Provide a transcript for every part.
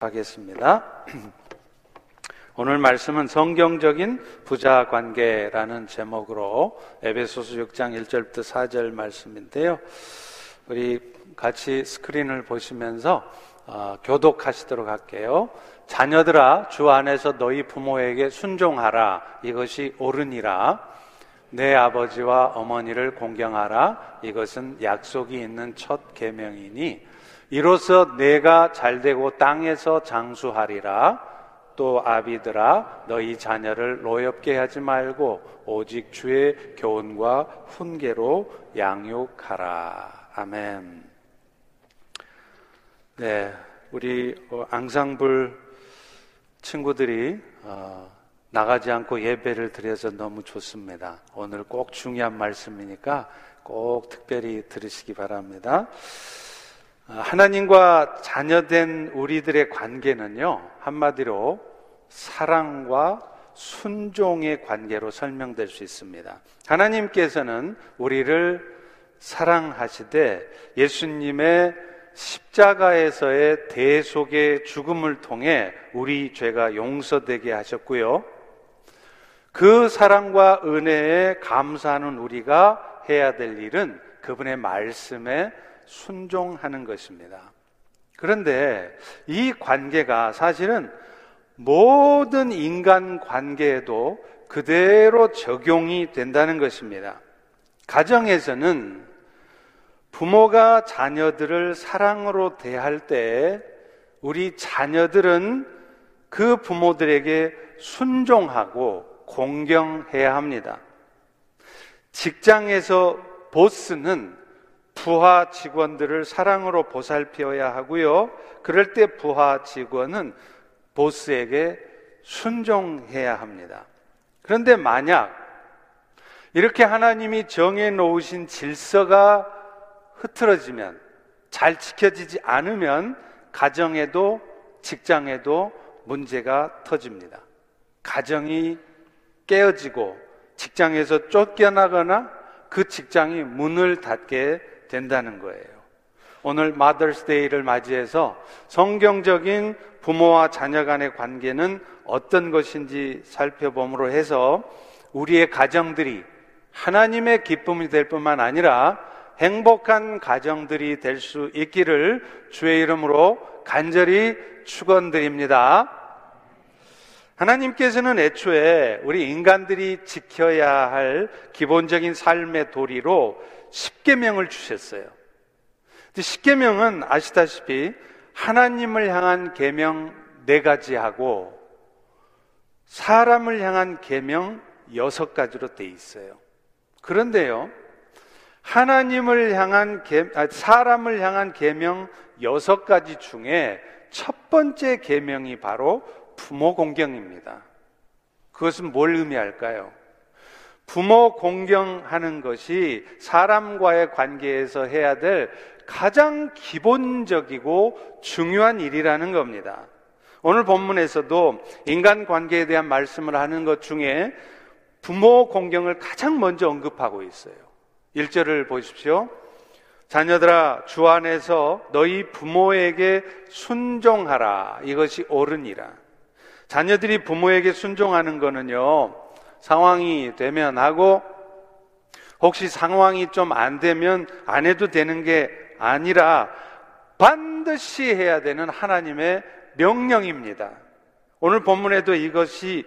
하겠습니다. 오늘 말씀은 성경적인 부자 관계라는 제목으로 에베소서 6장 1절부터 4절 말씀인데요. 우리 같이 스크린을 보시면서 어, 교독하시도록 할게요. 자녀들아 주 안에서 너희 부모에게 순종하라 이것이 옳으니라 내 아버지와 어머니를 공경하라 이것은 약속이 있는 첫 계명이니 이로써 내가 잘되고 땅에서 장수하리라. 또 아비들아 너희 자녀를 노엽게 하지 말고 오직 주의 교훈과 훈계로 양육하라. 아멘. 네, 우리 어, 앙상불 친구들이 어, 나가지 않고 예배를 드려서 너무 좋습니다. 오늘 꼭 중요한 말씀이니까 꼭 특별히 들으시기 바랍니다. 하나님과 자녀된 우리들의 관계는요, 한마디로 사랑과 순종의 관계로 설명될 수 있습니다. 하나님께서는 우리를 사랑하시되 예수님의 십자가에서의 대속의 죽음을 통해 우리 죄가 용서되게 하셨고요. 그 사랑과 은혜에 감사하는 우리가 해야 될 일은 그분의 말씀에 순종하는 것입니다. 그런데 이 관계가 사실은 모든 인간 관계에도 그대로 적용이 된다는 것입니다. 가정에서는 부모가 자녀들을 사랑으로 대할 때 우리 자녀들은 그 부모들에게 순종하고 공경해야 합니다. 직장에서 보스는 부하 직원들을 사랑으로 보살펴야 하고요. 그럴 때 부하 직원은 보스에게 순종해야 합니다. 그런데 만약 이렇게 하나님이 정해 놓으신 질서가 흐트러지면 잘 지켜지지 않으면 가정에도 직장에도 문제가 터집니다. 가정이 깨어지고 직장에서 쫓겨나거나 그 직장이 문을 닫게 된다는 거예요. 오늘 마더스 데이를 맞이해서 성경적인 부모와 자녀 간의 관계는 어떤 것인지 살펴봄으로 해서 우리의 가정들이 하나님의 기쁨이 될 뿐만 아니라 행복한 가정들이 될 수 있기를 주의 이름으로 간절히 축원드립니다. 하나님께서는 애초에 우리 인간들이 지켜야 할 기본적인 삶의 도리로 십계명을 주셨어요. 십계명은 아시다시피 하나님을 향한 계명 네 가지 하고 사람을 향한 계명 여섯 가지로 돼 있어요. 그런데요, 하나님을 향한 계, 아, 사람을 향한 계명 여섯 가지 중에 첫 번째 계명이 바로 부모 공경입니다. 그것은 뭘 의미할까요? 부모 공경하는 것이 사람과의 관계에서 해야 될 가장 기본적이고 중요한 일이라는 겁니다. 오늘 본문에서도 인간 관계에 대한 말씀을 하는 것 중에 부모 공경을 가장 먼저 언급하고 있어요. 1절을 보십시오. 자녀들아, 주 안에서 너희 부모에게 순종하라. 이것이 옳으니라. 자녀들이 부모에게 순종하는 거는요, 상황이 되면 하고 혹시 상황이 좀 안 되면 안 해도 되는 게 아니라 반드시 해야 되는 하나님의 명령입니다. 오늘 본문에도 이것이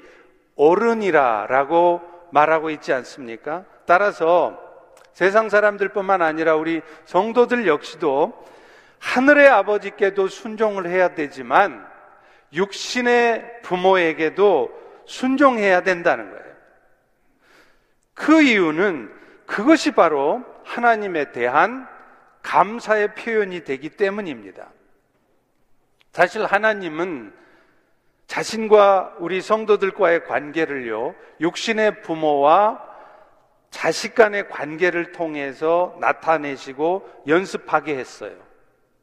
옳으니라라고 말하고 있지 않습니까? 따라서 세상 사람들뿐만 아니라 우리 성도들 역시도 하늘의 아버지께도 순종을 해야 되지만 육신의 부모에게도 순종해야 된다는 거예요. 그 이유는 그것이 바로 하나님에 대한 감사의 표현이 되기 때문입니다. 사실 하나님은 자신과 우리 성도들과의 관계를요, 육신의 부모와 자식 간의 관계를 통해서 나타내시고 연습하게 했어요.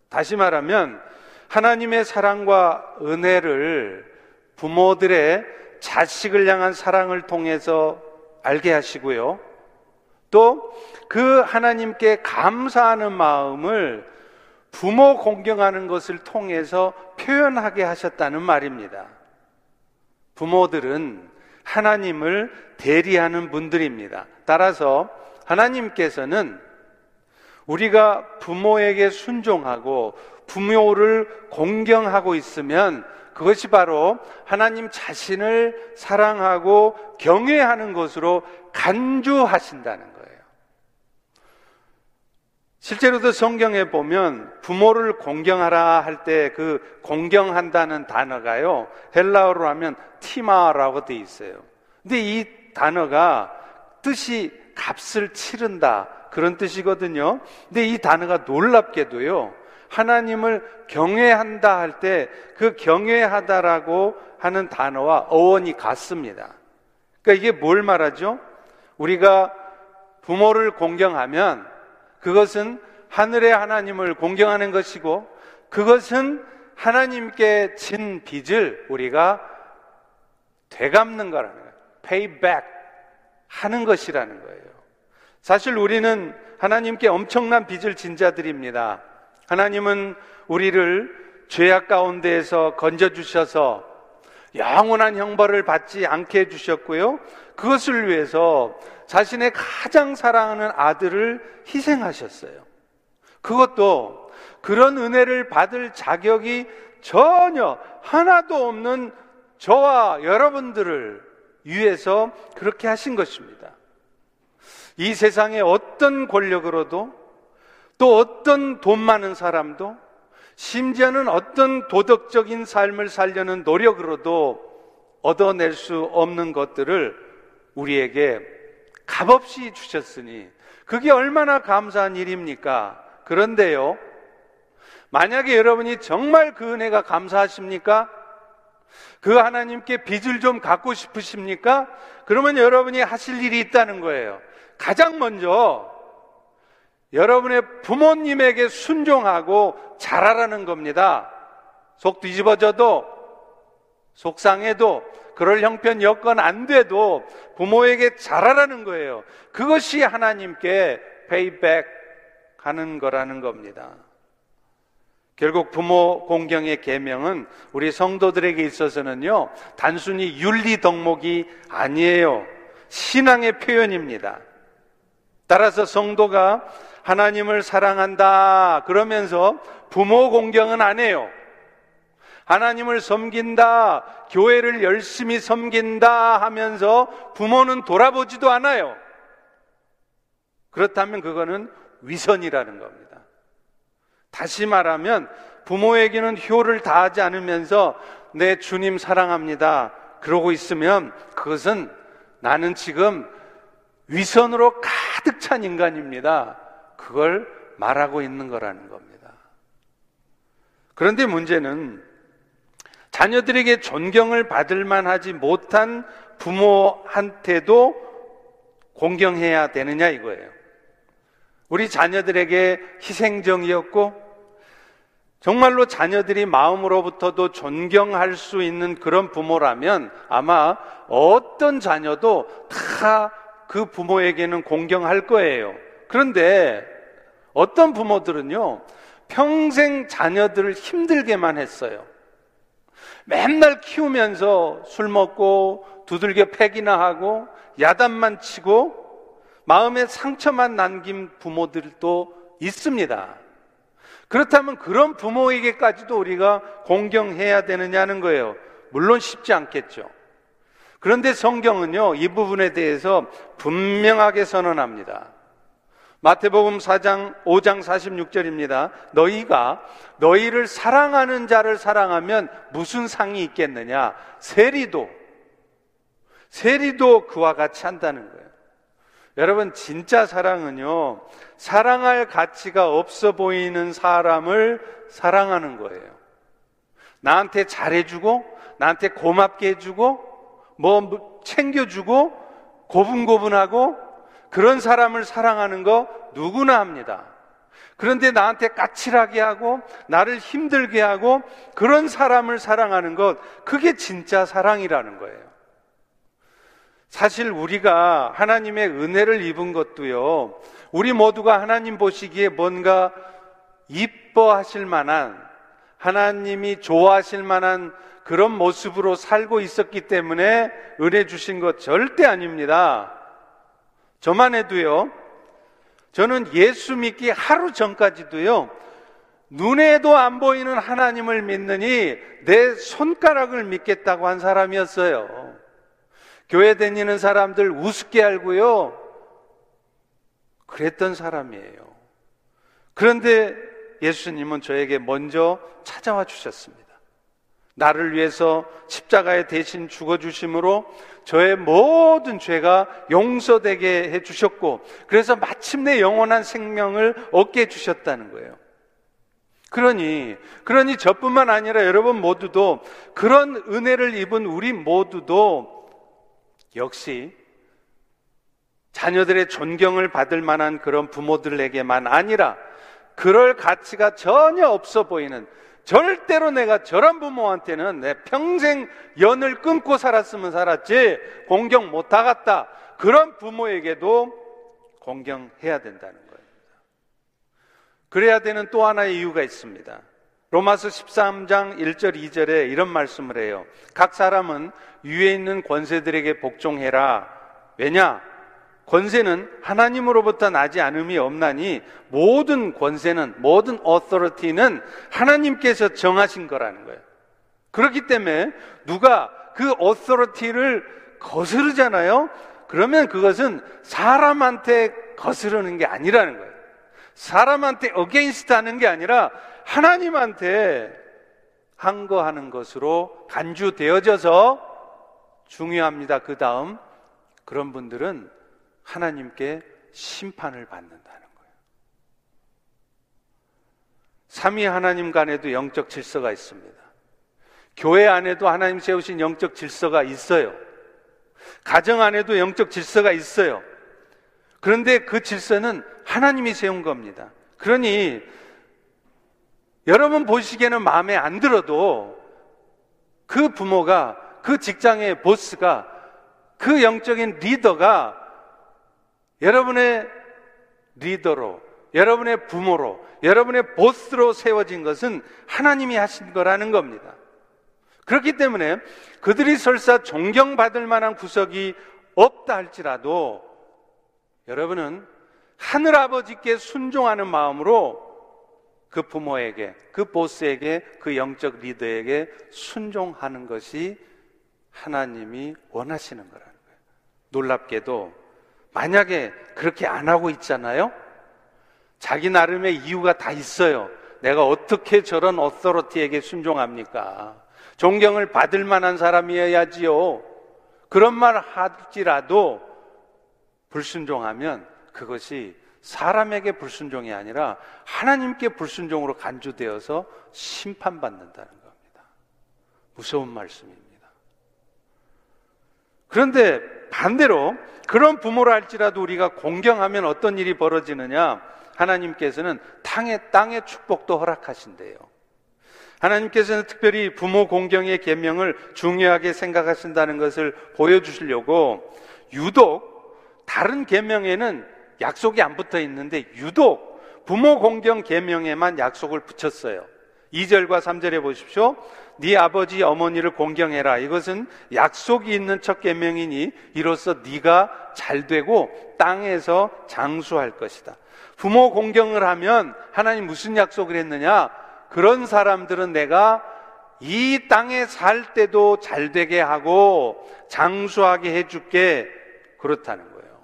다시 말하면, 하나님의 사랑과 은혜를 부모들의 자식을 향한 사랑을 통해서 알게 하시고요. 또 그 하나님께 감사하는 마음을 부모 공경하는 것을 통해서 표현하게 하셨다는 말입니다. 부모들은 하나님을 대리하는 분들입니다. 따라서 하나님께서는 우리가 부모에게 순종하고 부모를 공경하고 있으면 그것이 바로 하나님 자신을 사랑하고 경외하는 것으로 간주하신다는 거예요. 실제로도 성경에 보면 부모를 공경하라 할 때 그 공경한다는 단어가요. 헬라어로 하면 티마라고 돼 있어요. 근데 이 단어가 뜻이 값을 치른다 그런 뜻이거든요. 근데 이 단어가 놀랍게도요. 하나님을 경외한다 할 때 그 경외하다라고 하는 단어와 어원이 같습니다. 그러니까 이게 뭘 말하죠? 우리가 부모를 공경하면 그것은 하늘의 하나님을 공경하는 것이고 그것은 하나님께 진 빚을 우리가 되갚는 거라는 거예요. payback 하는 것이라는 거예요. 사실 우리는 하나님께 엄청난 빚을 진 자들입니다. 하나님은 우리를 죄악 가운데에서 건져주셔서 영원한 형벌을 받지 않게 해주셨고요. 그것을 위해서 자신의 가장 사랑하는 아들을 희생하셨어요. 그것도 그런 은혜를 받을 자격이 전혀 하나도 없는 저와 여러분들을 위해서 그렇게 하신 것입니다. 이 세상의 어떤 권력으로도 또 어떤 돈 많은 사람도 심지어는 어떤 도덕적인 삶을 살려는 노력으로도 얻어낼 수 없는 것들을 우리에게 값없이 주셨으니 그게 얼마나 감사한 일입니까? 그런데요, 만약에 여러분이 정말 그 은혜가 감사하십니까? 그 하나님께 빚을 좀 갚고 싶으십니까? 그러면 여러분이 하실 일이 있다는 거예요. 가장 먼저 여러분의 부모님에게 순종하고 잘하라는 겁니다. 속 뒤집어져도 속상해도 그럴 형편 여건 안 돼도 부모에게 잘하라는 거예요. 그것이 하나님께 페이백 하는 거라는 겁니다. 결국 부모 공경의 계명은 우리 성도들에게 있어서는요, 단순히 윤리 덕목이 아니에요. 신앙의 표현입니다. 따라서 성도가 하나님을 사랑한다 그러면서 부모 공경은 안 해요. 하나님을 섬긴다, 교회를 열심히 섬긴다 하면서 부모는 돌아보지도 않아요. 그렇다면 그거는 위선이라는 겁니다. 다시 말하면 부모에게는 효를 다하지 않으면서 내 주님 사랑합니다. 그러고 있으면 그것은 나는 지금 위선으로 가득 찬 인간입니다. 그걸 말하고 있는 거라는 겁니다. 그런데 문제는 자녀들에게 존경을 받을 만하지 못한 부모한테도 공경해야 되느냐 이거예요. 우리 자녀들에게 희생정이었고 정말로 자녀들이 마음으로부터도 존경할 수 있는 그런 부모라면 아마 어떤 자녀도 다 그 부모에게는 공경할 거예요. 그런데 어떤 부모들은요, 평생 자녀들을 힘들게만 했어요. 맨날 키우면서 술 먹고 두들겨 패기나 하고 야단만 치고 마음에 상처만 남긴 부모들도 있습니다. 그렇다면 그런 부모에게까지도 우리가 공경해야 되느냐는 거예요. 물론 쉽지 않겠죠. 그런데 성경은요, 이 부분에 대해서 분명하게 선언합니다. 마태복음 4장 5장 46절입니다. 너희가 너희를 사랑하는 자를 사랑하면 무슨 상이 있겠느냐? 세리도 세리도 그와 같이 한다는 거예요. 여러분 진짜 사랑은요. 사랑할 가치가 없어 보이는 사람을 사랑하는 거예요. 나한테 잘해 주고 나한테 고맙게 해 주고 뭐 챙겨 주고 고분고분하고 그런 사람을 사랑하는 거 누구나 합니다. 그런데 나한테 까칠하게 하고 나를 힘들게 하고 그런 사람을 사랑하는 것 그게 진짜 사랑이라는 거예요. 사실 우리가 하나님의 은혜를 입은 것도요. 우리 모두가 하나님 보시기에 뭔가 이뻐하실 만한 하나님이 좋아하실 만한 그런 모습으로 살고 있었기 때문에 은혜 주신 것 절대 아닙니다. 저만 해도요. 저는 예수 믿기 하루 전까지도요. 눈에도 안 보이는 하나님을 믿느니 내 손가락을 믿겠다고 한 사람이었어요. 교회 다니는 사람들 우습게 알고요. 그랬던 사람이에요. 그런데 예수님은 저에게 먼저 찾아와 주셨습니다. 나를 위해서 십자가에 대신 죽어주심으로 저의 모든 죄가 용서되게 해주셨고, 그래서 마침내 영원한 생명을 얻게 해주셨다는 거예요. 그러니, 그러니 저뿐만 아니라 여러분 모두도 그런 은혜를 입은 우리 모두도 역시 자녀들의 존경을 받을 만한 그런 부모들에게만 아니라 그럴 가치가 전혀 없어 보이는 절대로 내가 저런 부모한테는 내 평생 연을 끊고 살았으면 살았지 공경 못 하겠다. 그런 부모에게도 공경해야 된다는 거예요. 그래야 되는 또 하나의 이유가 있습니다. 로마서 13장 1절 2절에 이런 말씀을 해요. 각 사람은 위에 있는 권세들에게 복종해라. 왜냐? 권세는 하나님으로부터 나지 않음이 없나니 모든 권세는 모든 authority는 하나님께서 정하신 거라는 거예요. 그렇기 때문에 누가 그 authority를 거스르잖아요. 그러면 그것은 사람한테 거스르는 게 아니라는 거예요. 사람한테 against 하는 게 아니라 하나님한테 항거하는 것으로 간주되어져서 중요합니다. 그 다음 그런 분들은 하나님께 심판을 받는다는 거예요. 삼위 하나님 간에도 영적 질서가 있습니다. 교회 안에도 하나님 세우신 영적 질서가 있어요. 가정 안에도 영적 질서가 있어요. 그런데 그 질서는 하나님이 세운 겁니다. 그러니 여러분 보시기에는 마음에 안 들어도 그 부모가 그 직장의 보스가 그 영적인 리더가 여러분의 리더로, 여러분의 부모로, 여러분의 보스로 세워진 것은 하나님이 하신 거라는 겁니다. 그렇기 때문에 그들이 설사 존경받을 만한 구석이 없다 할지라도 여러분은 하늘 아버지께 순종하는 마음으로 그 부모에게, 그 보스에게, 그 영적 리더에게 순종하는 것이 하나님이 원하시는 거라는 거예요. 놀랍게도 만약에 그렇게 안 하고 있잖아요? 자기 나름의 이유가 다 있어요. 내가 어떻게 저런 어서러티에게 순종합니까? 존경을 받을 만한 사람이어야지요. 그런 말 할지라도 불순종하면 그것이 사람에게 불순종이 아니라 하나님께 불순종으로 간주되어서 심판받는다는 겁니다. 무서운 말씀입니다. 그런데 반대로 그런 부모를 할지라도 우리가 공경하면 어떤 일이 벌어지느냐? 하나님께서는 땅의 땅의 축복도 허락하신대요. 하나님께서는 특별히 부모 공경의 계명을 중요하게 생각하신다는 것을 보여주시려고 유독 다른 계명에는 약속이 안 붙어 있는데 유독 부모 공경 계명에만 약속을 붙였어요. 2절과 3절에 보십시오. 네 아버지 어머니를 공경해라. 이것은 약속이 있는 첫 계명이니 이로써 네가 잘 되고 땅에서 장수할 것이다. 부모 공경을 하면 하나님 무슨 약속을 했느냐? 그런 사람들은 내가 이 땅에 살 때도 잘 되게 하고 장수하게 해줄게 그렇다는 거예요.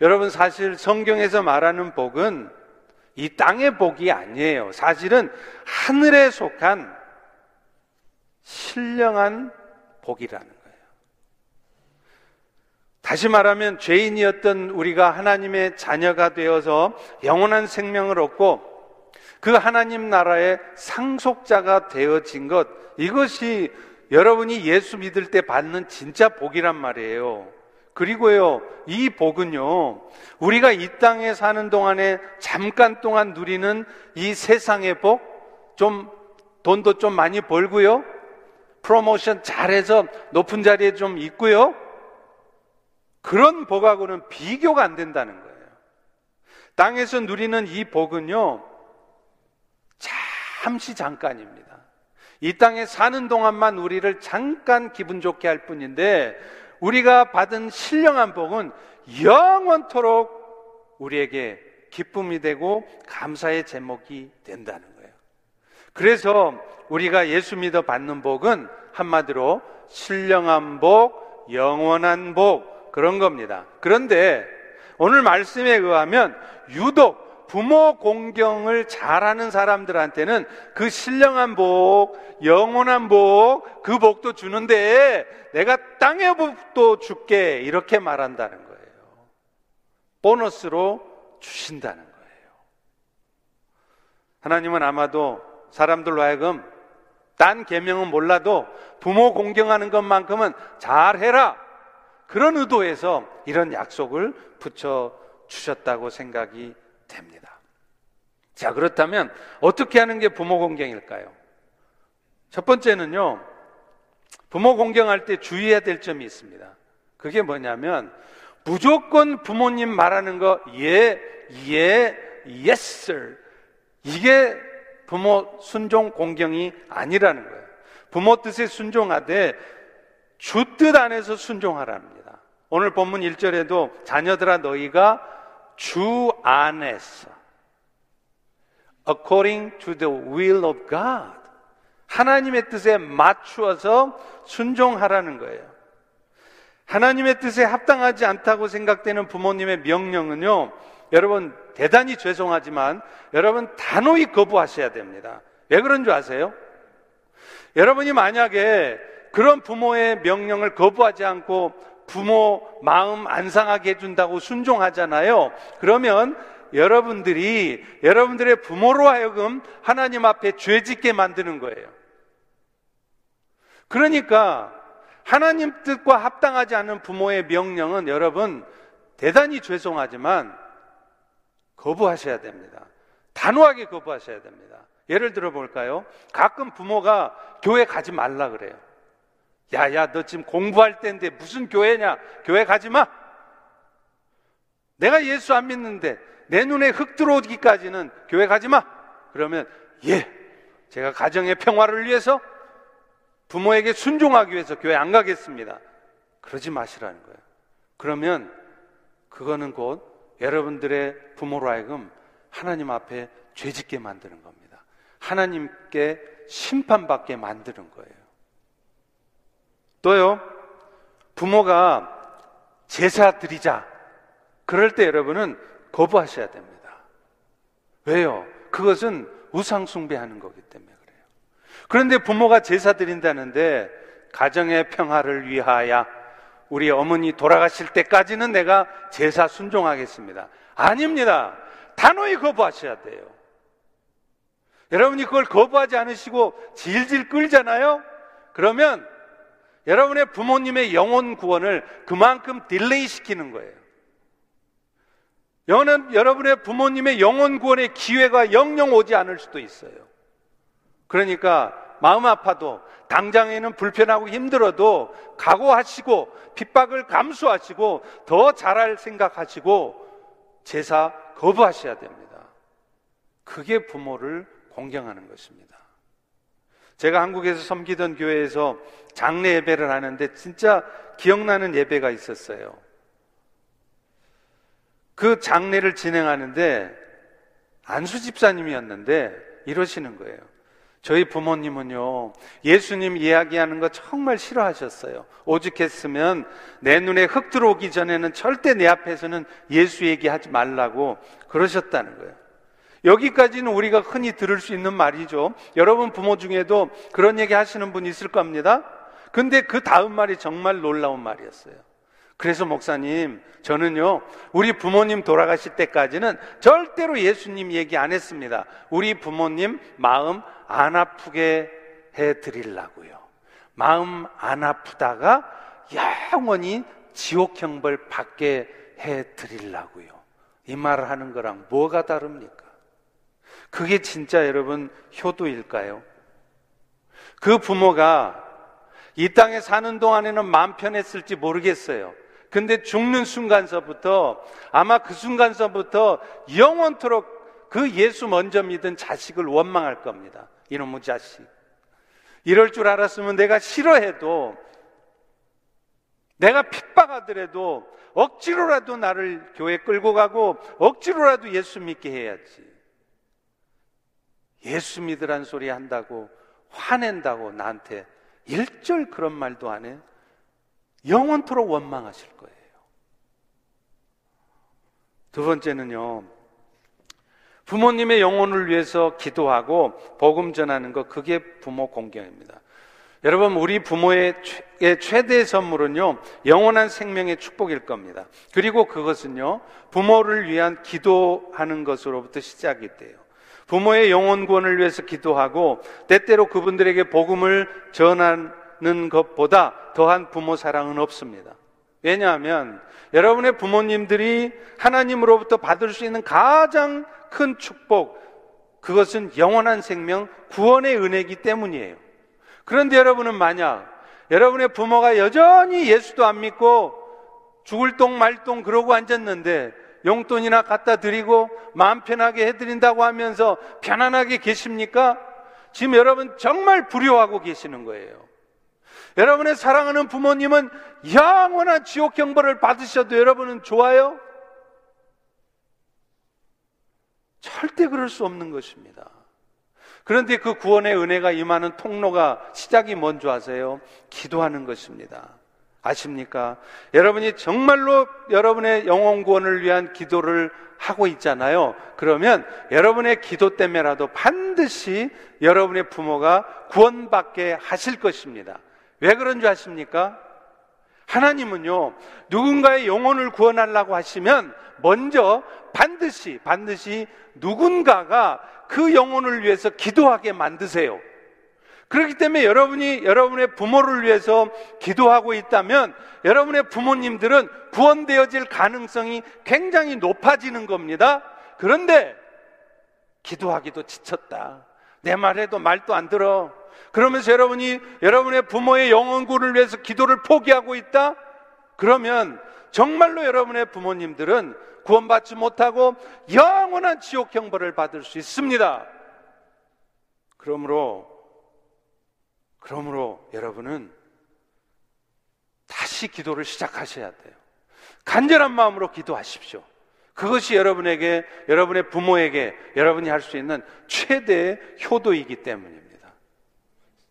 여러분 사실 성경에서 말하는 복은 이 땅의 복이 아니에요. 사실은 하늘에 속한 신령한 복이라는 거예요. 다시 말하면 죄인이었던 우리가 하나님의 자녀가 되어서 영원한 생명을 얻고 그 하나님 나라의 상속자가 되어진 것, 이것이 여러분이 예수 믿을 때 받는 진짜 복이란 말이에요. 그리고요, 이 복은요, 우리가 이 땅에 사는 동안에 잠깐 동안 누리는 이 세상의 복, 좀, 돈도 좀 많이 벌고요, 프로모션 잘해서 높은 자리에 좀 있고요, 그런 복하고는 비교가 안 된다는 거예요. 땅에서 누리는 이 복은요, 잠시 잠깐입니다. 이 땅에 사는 동안만 우리를 잠깐 기분 좋게 할 뿐인데 우리가 받은 신령한 복은 영원토록 우리에게 기쁨이 되고 감사의 제목이 된다는 거예요. 그래서 우리가 예수 믿어 받는 복은 한마디로 신령한 복, 영원한 복 그런 겁니다. 그런데 오늘 말씀에 의하면 유독 부모 공경을 잘하는 사람들한테는 그 신령한 복, 영원한 복, 그 복도 주는데 내가 땅의 복도 줄게 이렇게 말한다는 거예요. 보너스로 주신다는 거예요. 하나님은 아마도 사람들로 하여금 딴 계명은 몰라도 부모 공경하는 것만큼은 잘해라. 그런 의도에서 이런 약속을 붙여 주셨다고 생각이 됩니다. 자, 그렇다면 어떻게 하는 게 부모 공경일까요? 첫 번째는요, 부모 공경할 때 주의해야 될 점이 있습니다. 그게 뭐냐면, 무조건 부모님 말하는 거, 예, 예, yes, sir. 이게 부모 순종 공경이 아니라는 거예요. 부모 뜻에 순종하되 주 뜻 안에서 순종하랍니다. 오늘 본문 1절에도 자녀들아 너희가 주 안에서 according to the will of God 하나님의 뜻에 맞추어서 순종하라는 거예요. 하나님의 뜻에 합당하지 않다고 생각되는 부모님의 명령은요, 여러분, 대단히 죄송하지만, 여러분, 단호히 거부하셔야 됩니다. 왜 그런 줄 아세요? 여러분이 만약에 그런 부모의 명령을 거부하지 않고 부모 마음 안 상하게 해준다고 순종하잖아요. 그러면 여러분들이 여러분들의 부모로 하여금 하나님 앞에 죄 짓게 만드는 거예요. 그러니까 하나님 뜻과 합당하지 않은 부모의 명령은 여러분 대단히 죄송하지만 거부하셔야 됩니다. 단호하게 거부하셔야 됩니다. 예를 들어 볼까요? 가끔 부모가 교회 가지 말라 그래요. 야, 야, 너 지금 공부할 때인데 무슨 교회냐? 교회 가지 마! 내가 예수 안 믿는데 내 눈에 흙 들어오기까지는 교회 가지 마! 그러면, 예, 제가 가정의 평화를 위해서 부모에게 순종하기 위해서 교회 안 가겠습니다. 그러지 마시라는 거예요. 그러면 그거는 곧 여러분들의 부모로 하여금 하나님 앞에 죄 짓게 만드는 겁니다. 하나님께 심판받게 만드는 거예요. 또요, 부모가 제사 드리자. 그럴 때 여러분은 거부하셔야 됩니다. 왜요? 그것은 우상숭배하는 거기 때문에 그래요. 그런데 부모가 제사 드린다는데 가정의 평화를 위하여 우리 어머니 돌아가실 때까지는 내가 제사 순종하겠습니다. 아닙니다. 단호히 거부하셔야 돼요. 여러분이 그걸 거부하지 않으시고 질질 끌잖아요? 그러면 여러분의 부모님의 영혼 구원을 그만큼 delay 시키는 거예요. 여는 여러분의 부모님의 영혼 구원의 기회가 영영 오지 않을 수도 있어요. 그러니까 마음 아파도 당장에는 불편하고 힘들어도 각오하시고 핍박을 감수하시고 더 잘할 생각하시고 제사 거부하셔야 됩니다. 그게 부모를 공경하는 것입니다. 제가 한국에서 섬기던 교회에서 장례 예배를 하는데 진짜 기억나는 예배가 있었어요. 그 장례를 진행하는데 안수 집사님이었는데 이러시는 거예요. 저희 부모님은요, 예수님 이야기하는 거 정말 싫어하셨어요. 오죽했으면 내 눈에 흙 들어오기 전에는 절대 내 앞에서는 예수 얘기하지 말라고 그러셨다는 거예요. 여기까지는 우리가 흔히 들을 수 있는 말이죠. 여러분 부모 중에도 그런 얘기 하시는 분 있을 겁니다. 근데 그 다음 말이 정말 놀라운 말이었어요. 그래서 목사님, 저는요, 우리 부모님 돌아가실 때까지는 절대로 예수님 얘기 안 했습니다. 우리 부모님 마음 안 아프게 해 드리려고요. 마음 안 아프다가 영원히 지옥 형벌 받게 해 드리려고요. 이 말을 하는 거랑 뭐가 다릅니까? 그게 진짜 여러분 효도일까요? 그 부모가 이 땅에 사는 동안에는 마음 편했을지 모르겠어요. 근데 죽는 순간서부터 아마 그 순간서부터 영원토록 그 예수 먼저 믿은 자식을 원망할 겁니다. 이놈의 자식. 이럴 줄 알았으면 내가 싫어해도 내가 핍박하더라도 억지로라도 나를 교회 끌고 가고 억지로라도 예수 믿게 해야지. 예수 믿으란 소리 한다고 화낸다고 나한테 일절 그런 말도 안 해. 영원토록 원망하실 거예요. 두 번째는요. 부모님의 영혼을 위해서 기도하고 복음 전하는 것 그게 부모 공경입니다. 여러분 우리 부모의 최대 선물은요 영원한 생명의 축복일 겁니다. 그리고 그것은요 부모를 위한 기도하는 것으로부터 시작이 돼요. 부모의 영혼 구원을 위해서 기도하고 때때로 그분들에게 복음을 전하는 것보다 더한 부모 사랑은 없습니다. 왜냐하면 여러분의 부모님들이 하나님으로부터 받을 수 있는 가장 큰 축복, 그것은 영원한 생명, 구원의 은혜이기 때문이에요. 그런데 여러분은 만약 여러분의 부모가 여전히 예수도 안 믿고 죽을 똥 말 똥 그러고 앉았는데 용돈이나 갖다 드리고 마음 편하게 해드린다고 하면서 편안하게 계십니까? 지금 여러분 정말 불효하고 계시는 거예요. 여러분의 사랑하는 부모님은 영원한 지옥 경보를 받으셔도 여러분은 좋아요? 절대 그럴 수 없는 것입니다. 그런데 그 구원의 은혜가 임하는 통로가 시작이 뭔지 아세요? 기도하는 것입니다. 아십니까? 여러분이 정말로 여러분의 영혼 구원을 위한 기도를 하고 있잖아요. 그러면 여러분의 기도 때문에라도 반드시 여러분의 부모가 구원받게 하실 것입니다. 왜 그런 줄 아십니까? 하나님은요, 누군가의 영혼을 구원하려고 하시면 먼저 반드시, 반드시 누군가가 그 영혼을 위해서 기도하게 만드세요. 그렇기 때문에 여러분이 여러분의 부모를 위해서 기도하고 있다면 여러분의 부모님들은 구원되어질 가능성이 굉장히 높아지는 겁니다. 그런데 기도하기도 지쳤다. 내 말해도 말도 안 들어. 그러면서 여러분이 여러분의 부모의 영혼구를 위해서 기도를 포기하고 있다? 그러면 정말로 여러분의 부모님들은 구원받지 못하고 영원한 지옥 형벌을 받을 수 있습니다. 그러므로 그러므로 여러분은 다시 기도를 시작하셔야 돼요. 간절한 마음으로 기도하십시오. 그것이 여러분에게, 여러분의 부모에게 여러분이 할 수 있는 최대의 효도이기 때문입니다.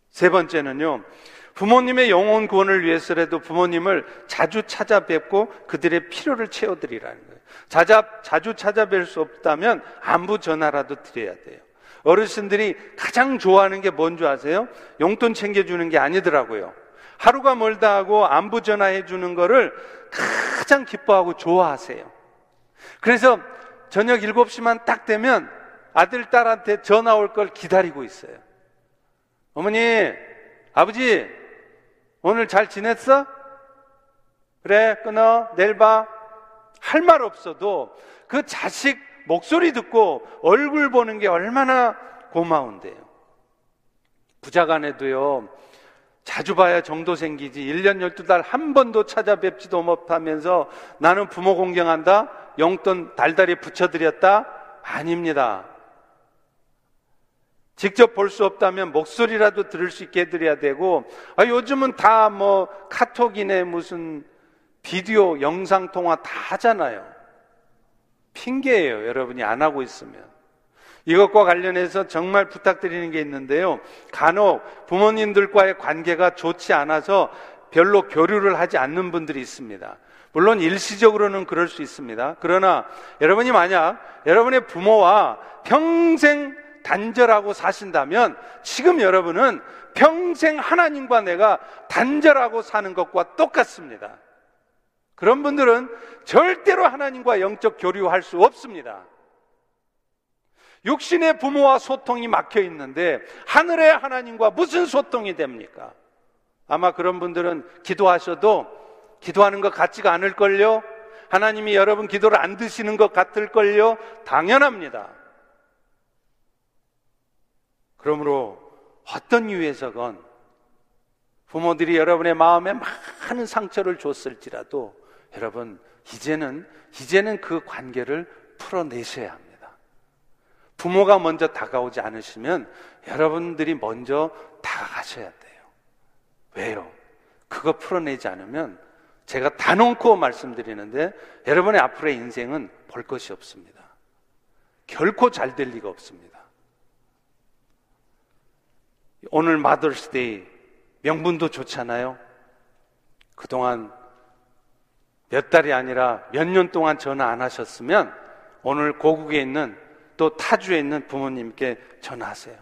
세 번째는요, 부모님의 영혼 구원을 위해서라도 부모님을 자주 찾아뵙고 그들의 필요를 채워드리라는 거예요. 자자, 자주 찾아뵐 수 없다면 안부 전화라도 드려야 돼요. 어르신들이 가장 좋아하는 게 뭔지 아세요? 용돈 챙겨주는 게 아니더라고요. 하루가 멀다 하고 안부 전화해 주는 거를 가장 기뻐하고 좋아하세요. 그래서 저녁 7시만 딱 되면 아들, 딸한테 전화 올 걸 기다리고 있어요. 어머니, 아버지, 오늘 잘 지냈어? 그래, 끊어, 내일 봐. 할 말 없어도 그 자식 목소리 듣고 얼굴 보는 게 얼마나 고마운데요. 부자 간에도요, 자주 봐야 정도 생기지 1년 12달 한 번도 찾아뵙지도 못하면서 나는 부모 공경한다? 용돈 달달이 붙여드렸다? 아닙니다. 직접 볼 수 없다면 목소리라도 들을 수 있게 해드려야 되고, 아, 요즘은 다 뭐 카톡이네 무슨 비디오, 영상 통화 다 하잖아요. 핑계예요. 여러분이 안 하고 있으면. 이것과 관련해서 정말 부탁드리는 게 있는데요. 간혹 부모님들과의 관계가 좋지 않아서 별로 교류를 하지 않는 분들이 있습니다. 물론 일시적으로는 그럴 수 있습니다. 그러나 여러분이 만약 여러분의 부모와 평생 단절하고 사신다면 지금 여러분은 평생 하나님과 내가 단절하고 사는 것과 똑같습니다. 그런 분들은 절대로 하나님과 영적 교류할 수 없습니다. 육신의 부모와 소통이 막혀 있는데 하늘의 하나님과 무슨 소통이 됩니까? 아마 그런 분들은 기도하셔도 기도하는 것 같지가 않을걸요? 하나님이 여러분 기도를 안 드시는 것 같을걸요? 당연합니다. 그러므로 어떤 이유에서건 부모들이 여러분의 마음에 많은 상처를 줬을지라도 여러분, 이제는, 이제는 그 관계를 풀어내셔야 합니다. 부모가 먼저 다가오지 않으시면 여러분들이 먼저 다가가셔야 돼요. 왜요? 그거 풀어내지 않으면 제가 단언코 말씀드리는데 여러분의 앞으로의 인생은 볼 것이 없습니다. 결코 잘 될 리가 없습니다. 오늘 Mother's Day 명분도 좋잖아요. 그동안 몇 달이 아니라 몇 년 동안 전화 안 하셨으면 오늘 고국에 있는 또 타주에 있는 부모님께 전화하세요.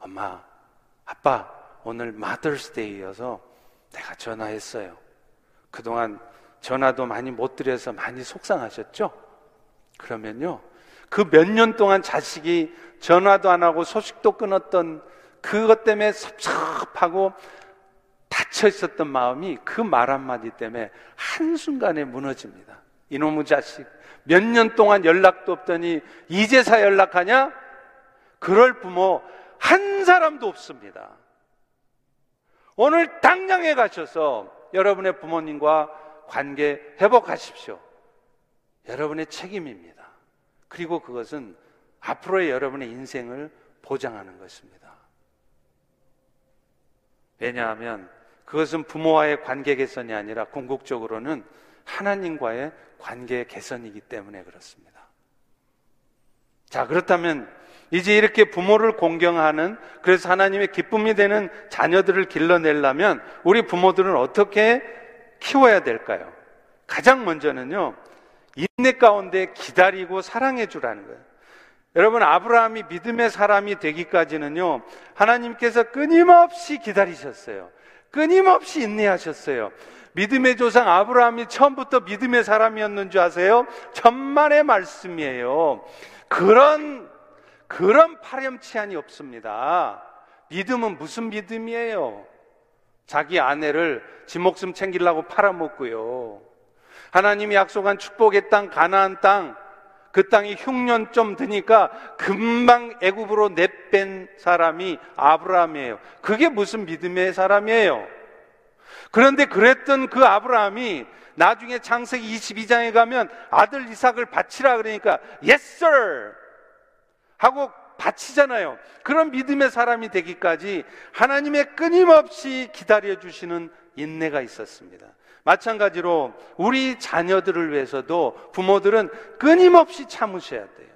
엄마, 아빠, 오늘 Mother's Day여서 내가 전화했어요. 그동안 전화도 많이 못 드려서 많이 속상하셨죠? 그러면요. 그 몇 년 동안 자식이 전화도 안 하고 소식도 끊었던 그것 때문에 섭섭하고 닫혀 있었던 마음이 그 말 한마디 때문에 한순간에 무너집니다. 이놈의 자식. 몇 년 동안 연락도 없더니 이제사 연락하냐? 그럴 부모 한 사람도 없습니다. 오늘 당장에 가셔서 여러분의 부모님과 관계 회복하십시오. 여러분의 책임입니다. 그리고 그것은 앞으로의 여러분의 인생을 보장하는 것입니다. 왜냐하면 그것은 부모와의 관계 개선이 아니라 궁극적으로는 하나님과의 관계 개선이기 때문에 그렇습니다. 자, 그렇다면 이제 이렇게 부모를 공경하는 그래서 하나님의 기쁨이 되는 자녀들을 길러내려면 우리 부모들은 어떻게 키워야 될까요? 가장 먼저는요, 인내 가운데 기다리고 사랑해 주라는 거예요. 여러분, 아브라함이 믿음의 사람이 되기까지는요, 하나님께서 끊임없이 기다리셨어요. 끊임없이 인내하셨어요. 믿음의 조상 아브라함이 처음부터 믿음의 사람이었는 줄 아세요? 천만의 말씀이에요. 그런 그런 파렴치한이 없습니다. 믿음은 무슨 믿음이에요? 자기 아내를 지 목숨 챙기려고 팔아먹고요. 하나님이 약속한 축복의 땅, 가나안 땅, 그 땅이 흉년 좀 드니까 금방 애굽으로 내뺀 사람이 아브라함이에요. 그게 무슨 믿음의 사람이에요? 그런데 그랬던 그 아브라함이 나중에 창세기 22장에 가면 아들 이삭을 바치라 그러니까 yes sir 하고 바치잖아요. 그런 믿음의 사람이 되기까지 하나님의 끊임없이 기다려 주시는 인내가 있었습니다. 마찬가지로 우리 자녀들을 위해서도 부모들은 끊임없이 참으셔야 돼요.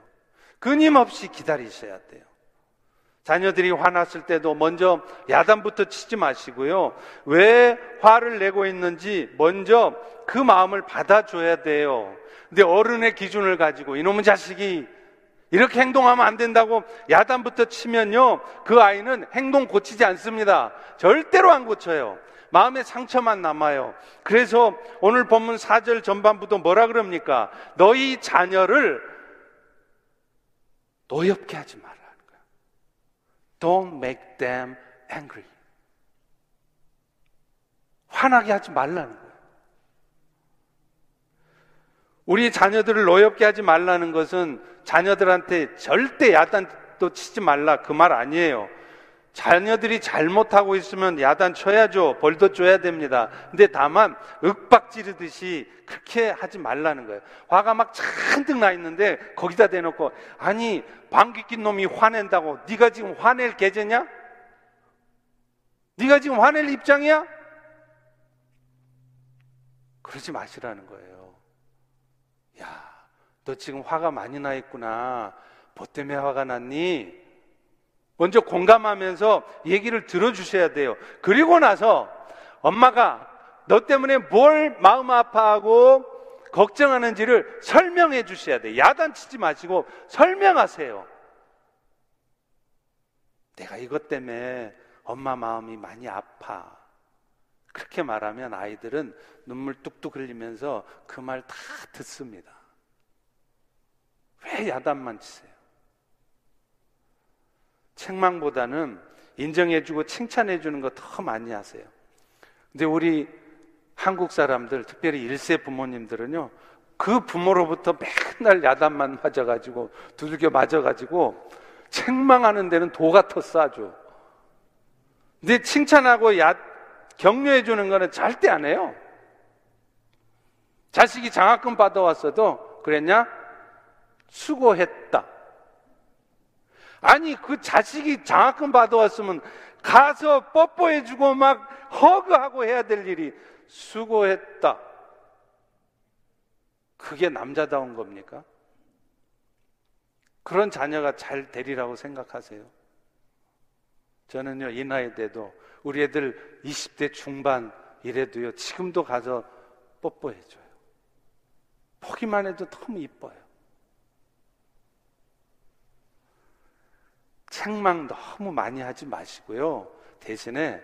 끊임없이 기다리셔야 돼요. 자녀들이 화났을 때도 먼저 야단부터 치지 마시고요. 왜 화를 내고 있는지 먼저 그 마음을 받아줘야 돼요. 근데 어른의 기준을 가지고 이놈의 자식이 이렇게 행동하면 안 된다고 야단부터 치면요. 그 아이는 행동 고치지 않습니다. 절대로 안 고쳐요. 마음에 상처만 남아요. 그래서 오늘 본문 4절 전반부도 뭐라 그럽니까? 너희 자녀를 노엽게 하지 말라는 거예요. Don't make them angry. 화나게 하지 말라는 거예요. 우리 자녀들을 노엽게 하지 말라는 것은 자녀들한테 절대 야단도 치지 말라 그 말 아니에요. 자녀들이 잘못하고 있으면 야단 쳐야죠. 벌도 줘야 됩니다. 근데 다만 윽박 지르듯이 그렇게 하지 말라는 거예요. 화가 막 잔뜩 나 있는데 거기다 대놓고 아니 방귀 낀 놈이 화낸다고 네가 지금 화낼 계제냐? 네가 지금 화낼 입장이야? 그러지 마시라는 거예요. 야, 너 지금 화가 많이 나 있구나. 뭐 때문에 화가 났니? 먼저 공감하면서 얘기를 들어주셔야 돼요. 그리고 나서 엄마가 너 때문에 뭘 마음 아파하고 걱정하는지를 설명해 주셔야 돼요. 야단치지 마시고 설명하세요. 내가 이것 때문에 엄마 마음이 많이 아파. 그렇게 말하면 아이들은 눈물 뚝뚝 흘리면서 그 말 다 듣습니다. 왜 야단만 치세요? 책망보다는 인정해주고 칭찬해주는 거 더 많이 하세요. 근데 우리 한국 사람들, 특별히 1세 부모님들은요, 그 부모로부터 맨날 야단만 맞아가지고, 두들겨 맞아가지고, 책망하는 데는 도 같았어, 아주. 근데 칭찬하고 야, 격려해주는 거는 절대 안 해요. 자식이 장학금 받아왔어도, 그랬냐? 수고했다. 아니, 그 자식이 장학금 받아왔으면 가서 뽀뽀해주고 막 허그하고 해야 될 일이 수고했다. 그게 남자다운 겁니까? 그런 자녀가 잘 되리라고 생각하세요? 저는요, 이 나이 때도 우리 애들 20대 중반 이래도요, 지금도 가서 뽀뽀해줘요. 보기만 해도 너무 이뻐요. 책망 너무 많이 하지 마시고요. 대신에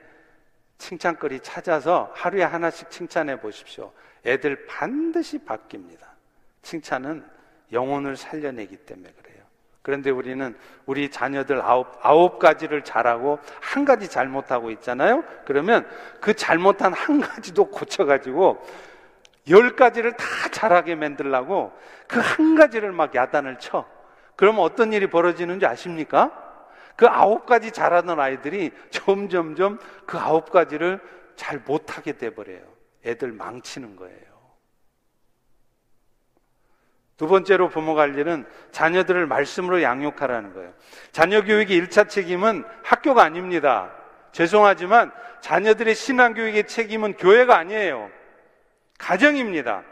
칭찬거리 찾아서 하루에 하나씩 칭찬해 보십시오. 애들 반드시 바뀝니다. 칭찬은 영혼을 살려내기 때문에 그래요. 그런데 우리는 우리 자녀들 아홉, 아홉 가지를 잘하고 한 가지 잘못하고 있잖아요? 그러면 그 잘못한 한 가지도 고쳐가지고 열 가지를 다 잘하게 만들라고 그 한 가지를 막 야단을 쳐. 그러면 어떤 일이 벌어지는지 아십니까? 그 아홉 가지 잘하는 아이들이 점점점 그 아홉 가지를 잘 못하게 돼버려요. 애들 망치는 거예요. 두 번째로 할 일은 자녀들을 말씀으로 양육하라는 거예요. 자녀 교육의 1차 책임은 학교가 아닙니다. 죄송하지만 자녀들의 신앙 교육의 책임은 교회가 아니에요. 가정입니다.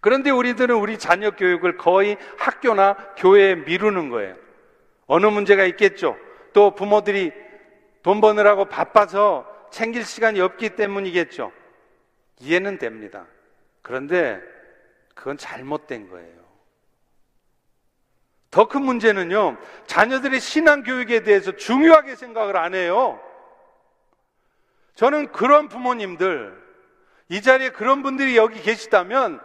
그런데 우리들은 우리 자녀 교육을 거의 학교나 교회에 미루는 거예요. 어느 문제가 있겠죠. 또 부모들이 돈 버느라고 바빠서 챙길 시간이 없기 때문이겠죠. 이해는 됩니다. 그런데 그건 잘못된 거예요. 더 큰 문제는요, 자녀들의 신앙 교육에 대해서 중요하게 생각을 안 해요. 저는 그런 부모님들, 이 자리에 그런 분들이 여기 계시다면,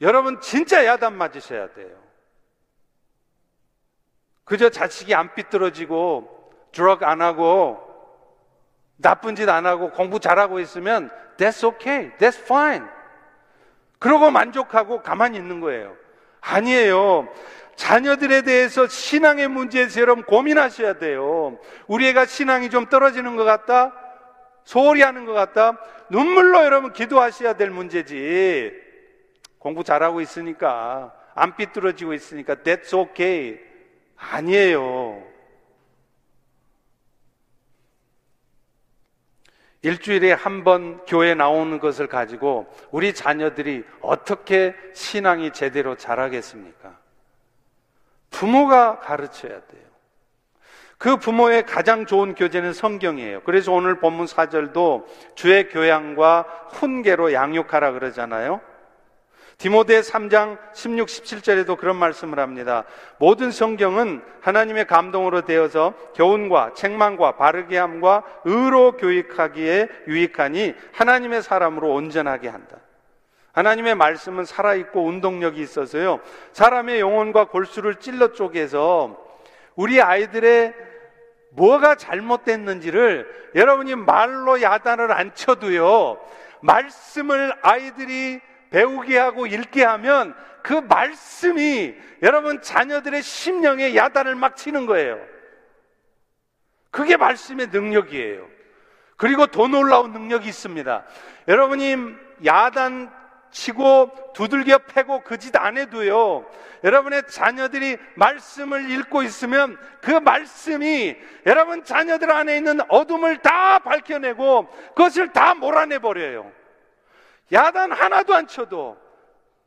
여러분 진짜 야단 맞으셔야 돼요. 그저 자식이 안 삐뚤어지고 드럭 안 하고 나쁜 짓 안 하고 공부 잘하고 있으면 that's okay, that's fine. 그러고 만족하고 가만히 있는 거예요. 아니에요. 자녀들에 대해서 신앙의 문제에서 여러분 고민하셔야 돼요. 우리 애가 신앙이 좀 떨어지는 것 같다? 소홀히 하는 것 같다? 눈물로 여러분 기도하셔야 될 문제지. 공부 잘하고 있으니까, 안 삐뚤어지고 있으니까, that's okay. 아니에요. 일주일에 한 번 교회 나오는 것을 가지고 우리 자녀들이 어떻게 신앙이 제대로 자라겠습니까? 부모가 가르쳐야 돼요. 그 부모의 가장 좋은 교재는 성경이에요. 그래서 오늘 본문 4절도 주의 교양과 훈계로 양육하라 그러잖아요. 디모데 3장 16, 17절에도 그런 말씀을 합니다. 모든 성경은 하나님의 감동으로 되어서 교훈과 책망과 바르게 함과 의로 교육하기에 유익하니 하나님의 사람으로 온전하게 한다. 하나님의 말씀은 살아있고 운동력이 있어서요. 사람의 영혼과 골수를 찔러 쪼개서 우리 아이들의 뭐가 잘못됐는지를 여러분이 말로 야단을 안 쳐도요. 말씀을 아이들이 배우게 하고 읽게 하면 그 말씀이 여러분 자녀들의 심령에 야단을 막 치는 거예요. 그게 말씀의 능력이에요. 그리고 더 놀라운 능력이 있습니다. 여러분이 야단 치고 두들겨 패고 그 짓 안 해도요. 여러분의 자녀들이 말씀을 읽고 있으면 그 말씀이 여러분 자녀들 안에 있는 어둠을 다 밝혀내고 그것을 다 몰아내 버려요. 야단 하나도 안 쳐도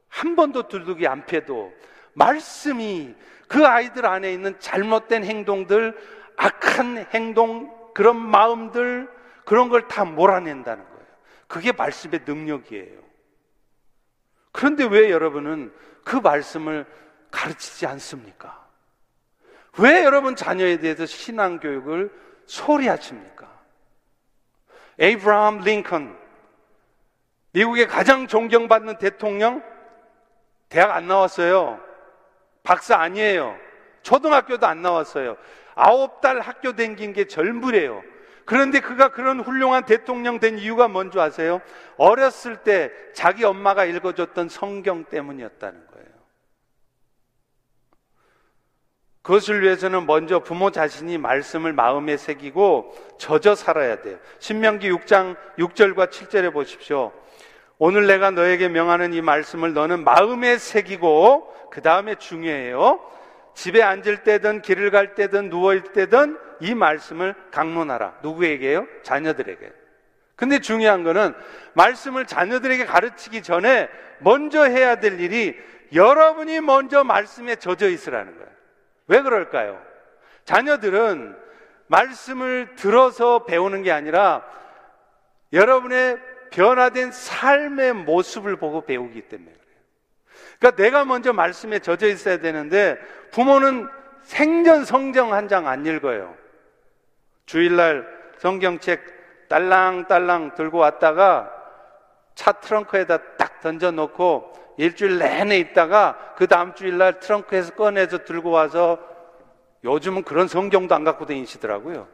한 번도 두둑이 안 패도 말씀이 그 아이들 안에 있는 잘못된 행동들, 악한 행동, 그런 마음들, 그런 걸 다 몰아낸다는 거예요. 그게 말씀의 능력이에요. 그런데 왜 여러분은 그 말씀을 가르치지 않습니까? 왜 여러분 자녀에 대해서 신앙 교육을 소리 하십니까? 에이브라함 링컨, 미국의 가장 존경받는 대통령 대학 안 나왔어요. 박사 아니에요. 초등학교도 안 나왔어요. 아홉 달 학교 댕긴 게 전부래요. 그런데 그가 그런 훌륭한 대통령 된 이유가 뭔지 아세요? 어렸을 때 자기 엄마가 읽어줬던 성경 때문이었다는 거예요. 그것을 위해서는 먼저 부모 자신이 말씀을 마음에 새기고 젖어 살아야 돼요. 신명기 6장 6절과 7절에 보십시오. 오늘 내가 너에게 명하는 이 말씀을 너는 마음에 새기고 그 다음에 중요해요. 집에 앉을 때든 길을 갈 때든 누워 있을 때든 이 말씀을 강론하라. 누구에게요? 자녀들에게. 근데 중요한 거는 말씀을 자녀들에게 가르치기 전에 먼저 해야 될 일이 여러분이 먼저 말씀에 젖어 있으라는 거예요. 왜 그럴까요? 자녀들은 말씀을 들어서 배우는 게 아니라 여러분의 변화된 삶의 모습을 보고 배우기 때문에 그래요. 그러니까 내가 먼저 말씀에 젖어 있어야 되는데 부모는 생전 성경 한 장 안 읽어요. 주일날 성경책 딸랑딸랑 들고 왔다가 차 트렁크에다 딱 던져놓고 일주일 내내 있다가 그 다음 주일날 트렁크에서 꺼내서 들고 와서 요즘은 그런 성경도 안 갖고 다니시더라고요.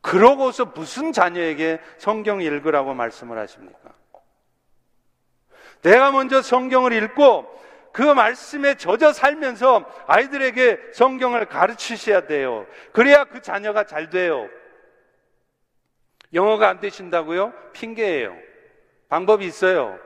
그러고서 무슨 자녀에게 성경 읽으라고 말씀을 하십니까? 내가 먼저 성경을 읽고 그 말씀에 젖어 살면서 아이들에게 성경을 가르치셔야 돼요. 그래야 그 자녀가 잘 돼요. 영어가 안 되신다고요? 핑계예요. 방법이 있어요.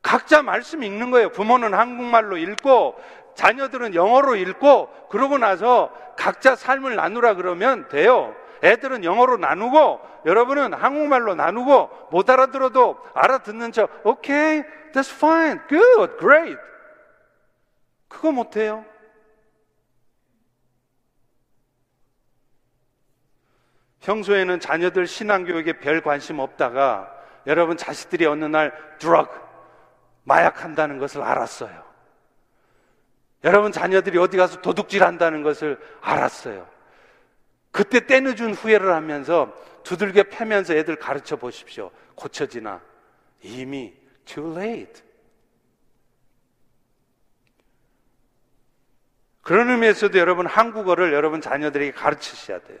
각자 말씀 읽는 거예요. 부모는 한국말로 읽고 자녀들은 영어로 읽고 그러고 나서 각자 삶을 나누라 그러면 돼요. 애들은 영어로 나누고 여러분은 한국말로 나누고 못 알아들어도 알아듣는 척 오케이, okay, that's fine, good, great. 그거 못해요. 평소에는 자녀들 신앙교육에 별 관심 없다가 여러분 자식들이 어느 날 드럭 마약한다는 것을 알았어요. 여러분 자녀들이 어디 가서 도둑질 한다는 것을 알았어요. 그때 때늦은 후회를 하면서 두들겨 패면서 애들 가르쳐 보십시오. 고쳐지나. 이미 too late. 그런 의미에서도 여러분 한국어를 여러분 자녀들에게 가르치셔야 돼요.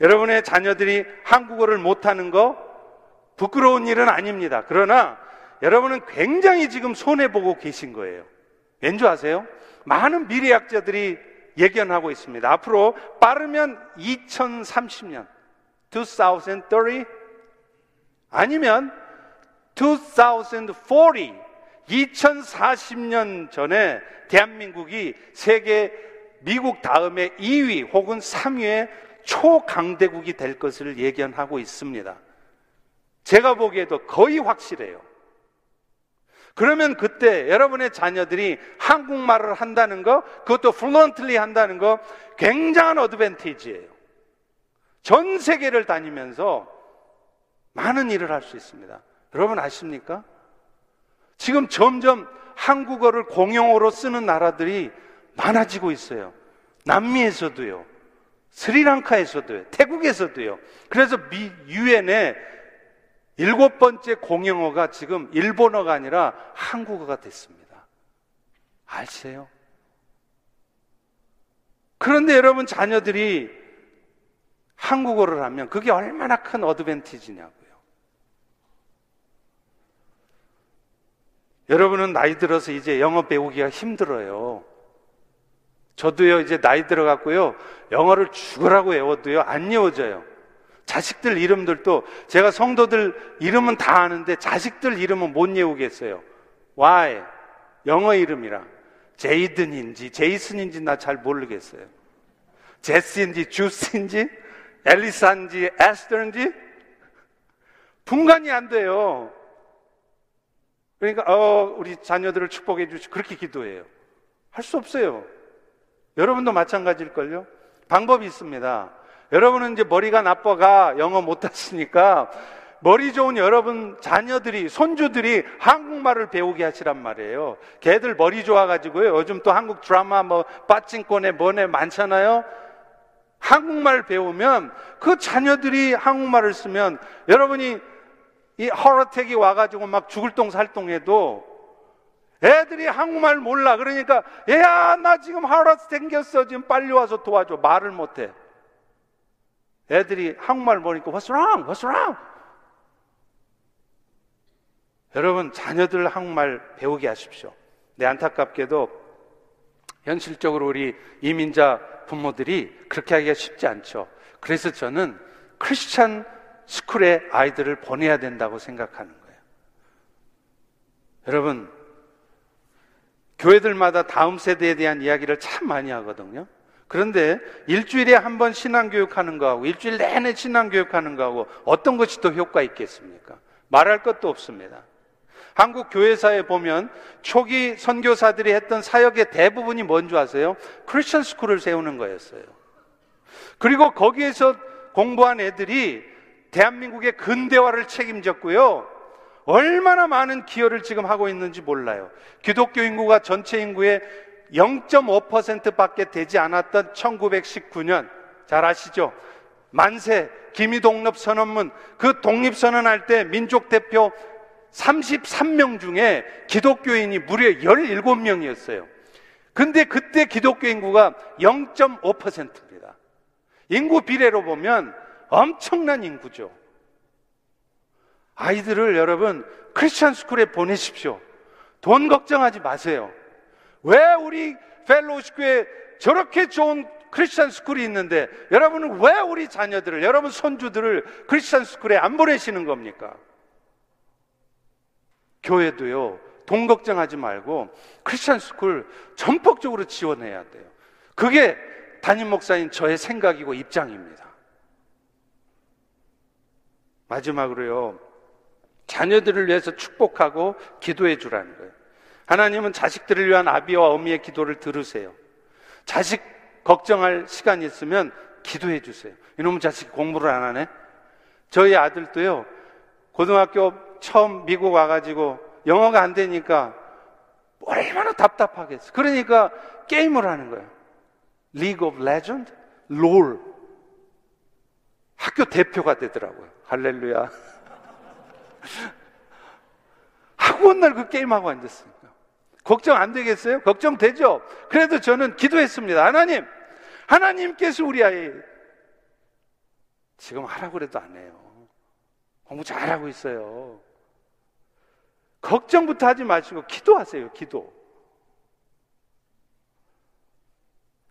여러분의 자녀들이 한국어를 못하는 거 부끄러운 일은 아닙니다. 그러나 여러분은 굉장히 지금 손해보고 계신 거예요. 왠지 아세요? 많은 미래학자들이 예견하고 있습니다. 앞으로 빠르면 2030년, 2030 아니면 2040, 2040년 전에 대한민국이 세계 미국 다음에 2위 혹은 3위의 초강대국이 될 것을 예견하고 있습니다. 제가 보기에도 거의 확실해요. 그러면 그때 여러분의 자녀들이 한국말을 한다는 거, 그것도 플루언틀리 한다는 거 굉장한 어드밴티지예요. 전 세계를 다니면서 많은 일을 할 수 있습니다. 여러분 아십니까? 지금 점점 한국어를 공용어로 쓰는 나라들이 많아지고 있어요. 남미에서도요. 스리랑카에서도요. 태국에서도요. 그래서 미 유엔에 일곱 번째 공용어가 지금 일본어가 아니라 한국어가 됐습니다. 아세요? 그런데 여러분 자녀들이 한국어를 하면 그게 얼마나 큰 어드밴티지냐고요. 여러분은 나이 들어서 이제 영어 배우기가 힘들어요. 저도요, 이제 나이 들어갔고요. 영어를 죽으라고 외워도요, 안 외워져요. 자식들 이름들도 제가 성도들 이름은 다 아는데 자식들 이름은 못 외우겠어요. Why? 영어 이름이라. 제이든인지 제이슨인지 나 잘 모르겠어요. 제스인지 주스인지 엘리사인지 에스터인지 분간이 안 돼요. 그러니까 어 우리 자녀들을 축복해 주시 그렇게 기도해요. 할 수 없어요. 여러분도 마찬가지일걸요? 방법이 있습니다. 여러분은 이제 머리가 나빠가 영어 못하시니까 머리 좋은 여러분 자녀들이 손주들이 한국말을 배우게 하시란 말이에요. 걔들 머리 좋아가지고요. 요즘 또 한국 드라마 뭐 빠찡꼬네 뭐네 많잖아요. 한국말 배우면 그 자녀들이 한국말을 쓰면 여러분이 이 허러택이 와가지고 막 죽을 똥 살똥해도 애들이 한국말 몰라. 그러니까 얘야 나 지금 하러 생겼어. 지금 빨리 와서 도와줘. 말을 못해. 애들이 한국말 보니까 What's wrong? What's wrong? 여러분 자녀들 한국말 배우게 하십시오. 네 안타깝게도 현실적으로 우리 이민자 부모들이 그렇게 하기가 쉽지 않죠. 그래서 저는 크리스찬 스쿨에 아이들을 보내야 된다고 생각하는 거예요. 여러분 교회들마다 다음 세대에 대한 이야기를 참 많이 하거든요. 그런데 일주일에 한 번 신앙교육 하는 거하고 일주일 내내 신앙교육 하는 거하고 어떤 것이 더 효과 있겠습니까? 말할 것도 없습니다. 한국 교회사에 보면 초기 선교사들이 했던 사역의 대부분이 뭔지 아세요? 크리스천 스쿨을 세우는 거였어요. 그리고 거기에서 공부한 애들이 대한민국의 근대화를 책임졌고요. 얼마나 많은 기여를 지금 하고 있는지 몰라요. 기독교 인구가 전체 인구의 0.5% 밖에 되지 않았던 1919년, 잘 아시죠? 만세, 기미독립 선언문, 그 독립 선언할 때 민족 대표 33명 중에 기독교인이 무려 17명이었어요. 근데 그때 기독교 인구가 0.5%입니다. 인구 비례로 보면 엄청난 인구죠. 아이들을 여러분 Christian school에 보내십시오. 돈 걱정하지 마세요. 왜 우리 펠로우쉽교회에 저렇게 좋은 Christian school이 있는데 여러분은 왜 우리 자녀들을 여러분 손주들을 Christian school에 안 보내시는 겁니까? 교회도요. 돈 걱정하지 말고 Christian school 전폭적으로 지원해야 돼요. 그게 담임 목사인 저의 생각이고 입장입니다. 마지막으로요. 자녀들을 위해서 축복하고 기도해 주라는 거예요. 하나님은 자식들을 위한 아비와 어미의 기도를 들으세요. 자식 걱정할 시간이 있으면 기도해 주세요. 이놈의 자식 공부를 안 하네? 저희 아들도요, 고등학교 처음 미국 와가지고 영어가 안 되니까 얼마나 답답하겠어. 그러니까 게임을 하는 거예요. League of Legend? 롤. 학교 대표가 되더라고요. 할렐루야. 학원 날그 게임하고 앉았습니다. 걱정 안 되겠어요? 걱정되죠? 그래도 저는 기도했습니다. 하나님, 하나님께서 우리 아이 지금 하라고 그래도 안 해요. 공부 잘하고 있어요. 걱정부터 하지 마시고 기도하세요, 기도.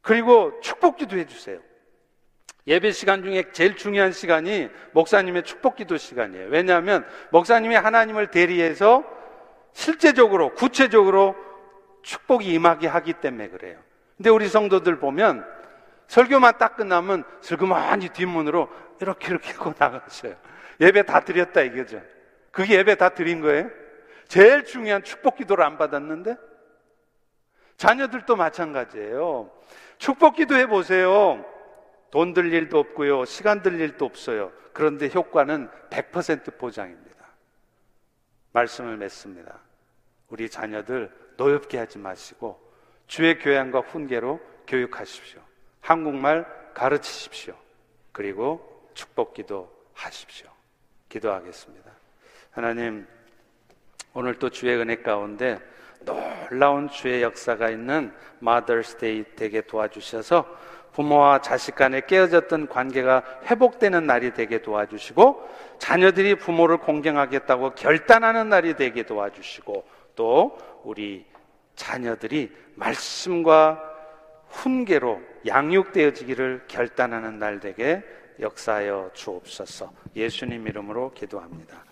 그리고 축복 기도 해 주세요. 예배 시간 중에 제일 중요한 시간이 목사님의 축복 기도 시간이에요. 왜냐하면 목사님이 하나님을 대리해서 실제적으로, 구체적으로 축복이 임하게 하기 때문에 그래요. 근데 우리 성도들 보면 설교만 딱 끝나면 슬그머니 뒷문으로 이렇게 이렇게 하고 나가셔요. 예배 다 드렸다 이거죠. 그게 예배 다 드린 거예요? 제일 중요한 축복 기도를 안 받았는데? 자녀들도 마찬가지예요. 축복 기도 해 보세요. 돈 들 일도 없고요. 시간 들 일도 없어요. 그런데 효과는 100% 보장입니다. 말씀을 맺습니다. 우리 자녀들 노엽게 하지 마시고 주의 교양과 훈계로 교육하십시오. 한국말 가르치십시오. 그리고 축복 기도 하십시오. 기도하겠습니다. 하나님, 오늘 또 주의 은혜 가운데 놀라운 주의 역사가 있는 Mother's Day 되게 도와주셔서 부모와 자식 간에 깨어졌던 관계가 회복되는 날이 되게 도와주시고 자녀들이 부모를 공경하겠다고 결단하는 날이 되게 도와주시고 또 우리 자녀들이 말씀과 훈계로 양육되어지기를 결단하는 날 되게 역사하여 주옵소서 예수님 이름으로 기도합니다.